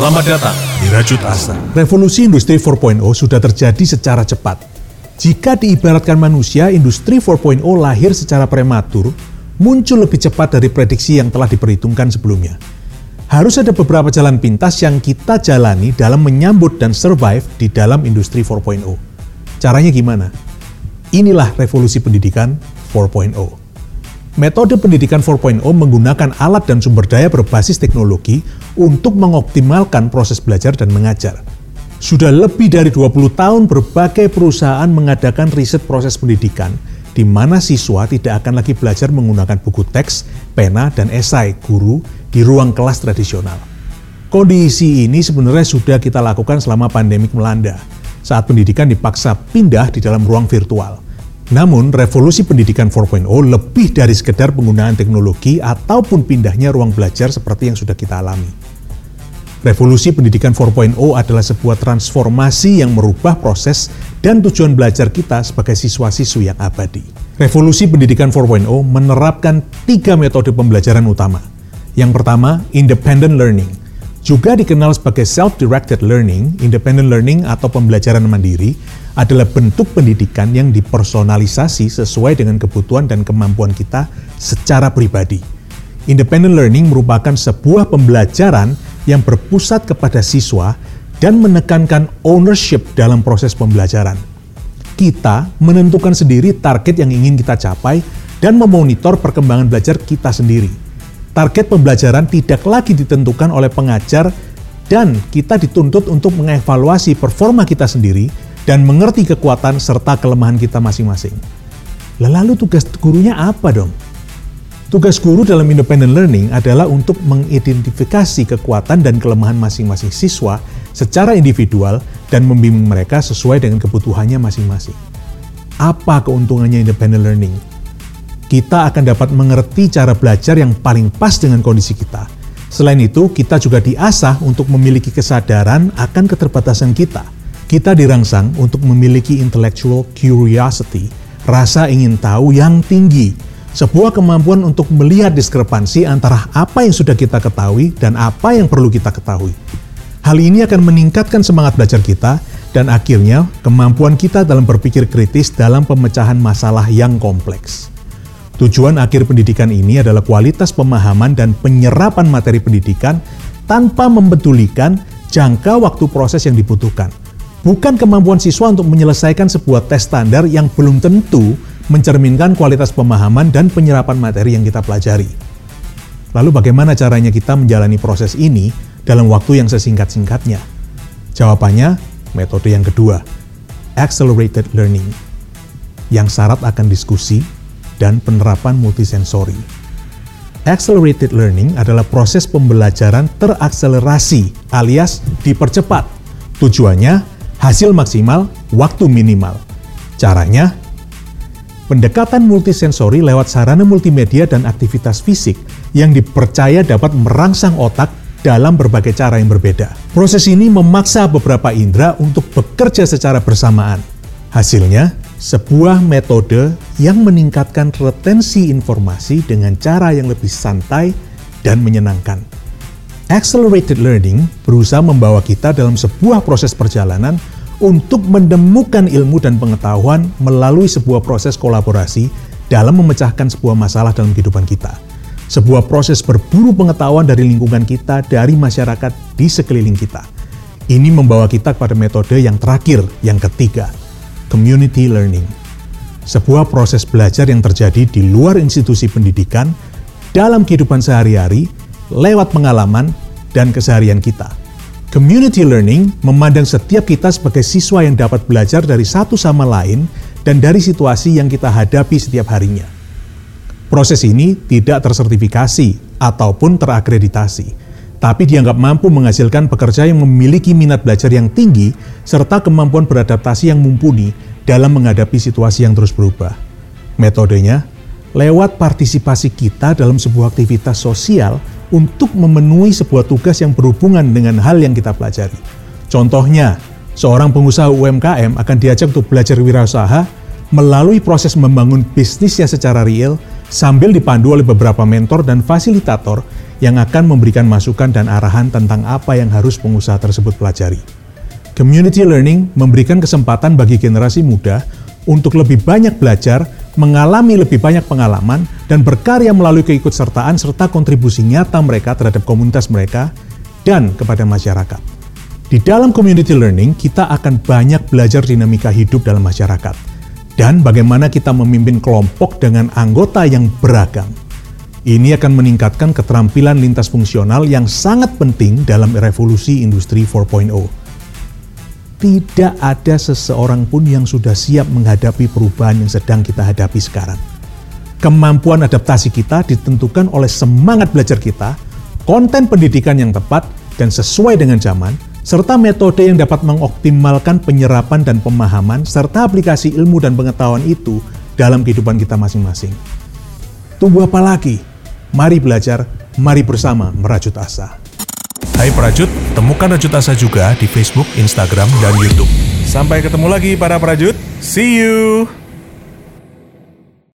Selamat datang di Rajut Asa. Revolusi Industri 4.0 sudah terjadi secara cepat. Jika diibaratkan manusia, Industri 4.0 lahir secara prematur, muncul lebih cepat dari prediksi yang telah diperhitungkan sebelumnya. Harus ada beberapa jalan pintas yang kita jalani dalam menyambut dan survive di dalam Industri 4.0. Caranya gimana? Inilah revolusi pendidikan 4.0. Metode pendidikan 4.0 menggunakan alat dan sumber daya berbasis teknologi untuk mengoptimalkan proses belajar dan mengajar. Sudah lebih dari 20 tahun berbagai perusahaan mengadakan riset proses pendidikan di mana siswa tidak akan lagi belajar menggunakan buku teks, pena, dan esai guru di ruang kelas tradisional. Kondisi ini sebenarnya sudah kita lakukan selama pandemik melanda, saat pendidikan dipaksa pindah di dalam ruang virtual – namun, revolusi pendidikan 4.0 lebih dari sekedar penggunaan teknologi ataupun pindahnya ruang belajar seperti yang sudah kita alami. Revolusi pendidikan 4.0 adalah sebuah transformasi yang merubah proses dan tujuan belajar kita sebagai siswa-siswi yang abadi. Revolusi pendidikan 4.0 menerapkan tiga metode pembelajaran utama. Yang pertama, independent learning. Juga dikenal sebagai self-directed learning, independent learning atau pembelajaran mandiri, adalah bentuk pendidikan yang dipersonalisasi sesuai dengan kebutuhan dan kemampuan kita secara pribadi. Independent learning merupakan sebuah pembelajaran yang berpusat kepada siswa dan menekankan ownership dalam proses pembelajaran. Kita menentukan sendiri target yang ingin kita capai dan memonitor perkembangan belajar kita sendiri. Target pembelajaran tidak lagi ditentukan oleh pengajar dan kita dituntut untuk mengevaluasi performa kita sendiri dan mengerti kekuatan serta kelemahan kita masing-masing. Lalu tugas gurunya apa dong? Tugas guru dalam independent learning adalah untuk mengidentifikasi kekuatan dan kelemahan masing-masing siswa secara individual dan membimbing mereka sesuai dengan kebutuhannya masing-masing. Apa keuntungannya independent learning? Kita akan dapat mengerti cara belajar yang paling pas dengan kondisi kita. Selain itu, kita juga diasah untuk memiliki kesadaran akan keterbatasan kita – kita dirangsang untuk memiliki intellectual curiosity, rasa ingin tahu yang tinggi, sebuah kemampuan untuk melihat diskrepansi antara apa yang sudah kita ketahui dan apa yang perlu kita ketahui. Hal ini akan meningkatkan semangat belajar kita dan akhirnya kemampuan kita dalam berpikir kritis dalam pemecahan masalah yang kompleks. Tujuan akhir pendidikan ini adalah kualitas pemahaman dan penyerapan materi pendidikan tanpa mempedulikan jangka waktu proses yang dibutuhkan bukan kemampuan siswa untuk menyelesaikan sebuah tes standar yang belum tentu mencerminkan kualitas pemahaman dan penyerapan materi yang kita pelajari. Lalu bagaimana caranya kita menjalani proses ini dalam waktu yang sesingkat-singkatnya? Jawabannya, metode yang kedua, accelerated learning, yang syarat akan diskusi dan penerapan multisensori. Accelerated learning adalah proses pembelajaran terakselerasi alias dipercepat. Tujuannya hasil maksimal, waktu minimal. Caranya, pendekatan multisensori lewat sarana multimedia dan aktivitas fisik yang dipercaya dapat merangsang otak dalam berbagai cara yang berbeda. Proses ini memaksa beberapa indera untuk bekerja secara bersamaan. Hasilnya, sebuah metode yang meningkatkan retensi informasi dengan cara yang lebih santai dan menyenangkan. Accelerated learning berusaha membawa kita dalam sebuah proses perjalanan untuk menemukan ilmu dan pengetahuan melalui sebuah proses kolaborasi dalam memecahkan sebuah masalah dalam kehidupan kita. Sebuah proses berburu pengetahuan dari lingkungan kita, dari masyarakat di sekeliling kita. Ini membawa kita kepada metode yang terakhir, yang ketiga, community learning. Sebuah proses belajar yang terjadi di luar institusi pendidikan, dalam kehidupan sehari-hari, lewat pengalaman dan keseharian kita. Community learning memandang setiap kita sebagai siswa yang dapat belajar dari satu sama lain dan dari situasi yang kita hadapi setiap harinya. Proses ini tidak tersertifikasi ataupun terakreditasi, tapi dianggap mampu menghasilkan pekerja yang memiliki minat belajar yang tinggi serta kemampuan beradaptasi yang mumpuni dalam menghadapi situasi yang terus berubah. Metodenya lewat partisipasi kita dalam sebuah aktivitas sosial untuk memenuhi sebuah tugas yang berhubungan dengan hal yang kita pelajari. Contohnya, seorang pengusaha UMKM akan diajak untuk belajar wirausaha melalui proses membangun bisnisnya secara real sambil dipandu oleh beberapa mentor dan fasilitator yang akan memberikan masukan dan arahan tentang apa yang harus pengusaha tersebut pelajari. Community learning memberikan kesempatan bagi generasi muda untuk lebih banyak belajar, mengalami lebih banyak pengalaman, dan berkarya melalui keikutsertaan serta kontribusi nyata mereka terhadap komunitas mereka dan kepada masyarakat. Di dalam community learning, kita akan banyak belajar dinamika hidup dalam masyarakat dan bagaimana kita memimpin kelompok dengan anggota yang beragam. Ini akan meningkatkan keterampilan lintas fungsional yang sangat penting dalam revolusi industri 4.0. Tidak ada seseorang pun yang sudah siap menghadapi perubahan yang sedang kita hadapi sekarang. Kemampuan adaptasi kita ditentukan oleh semangat belajar kita, konten pendidikan yang tepat dan sesuai dengan zaman, serta metode yang dapat mengoptimalkan penyerapan dan pemahaman serta aplikasi ilmu dan pengetahuan itu dalam kehidupan kita masing-masing. Tunggu apa lagi? Mari belajar, mari bersama merajut asa. Hai Prajut, temukan Rajut Asa juga di Facebook, Instagram, dan Youtube. Sampai ketemu lagi para Prajut. See you!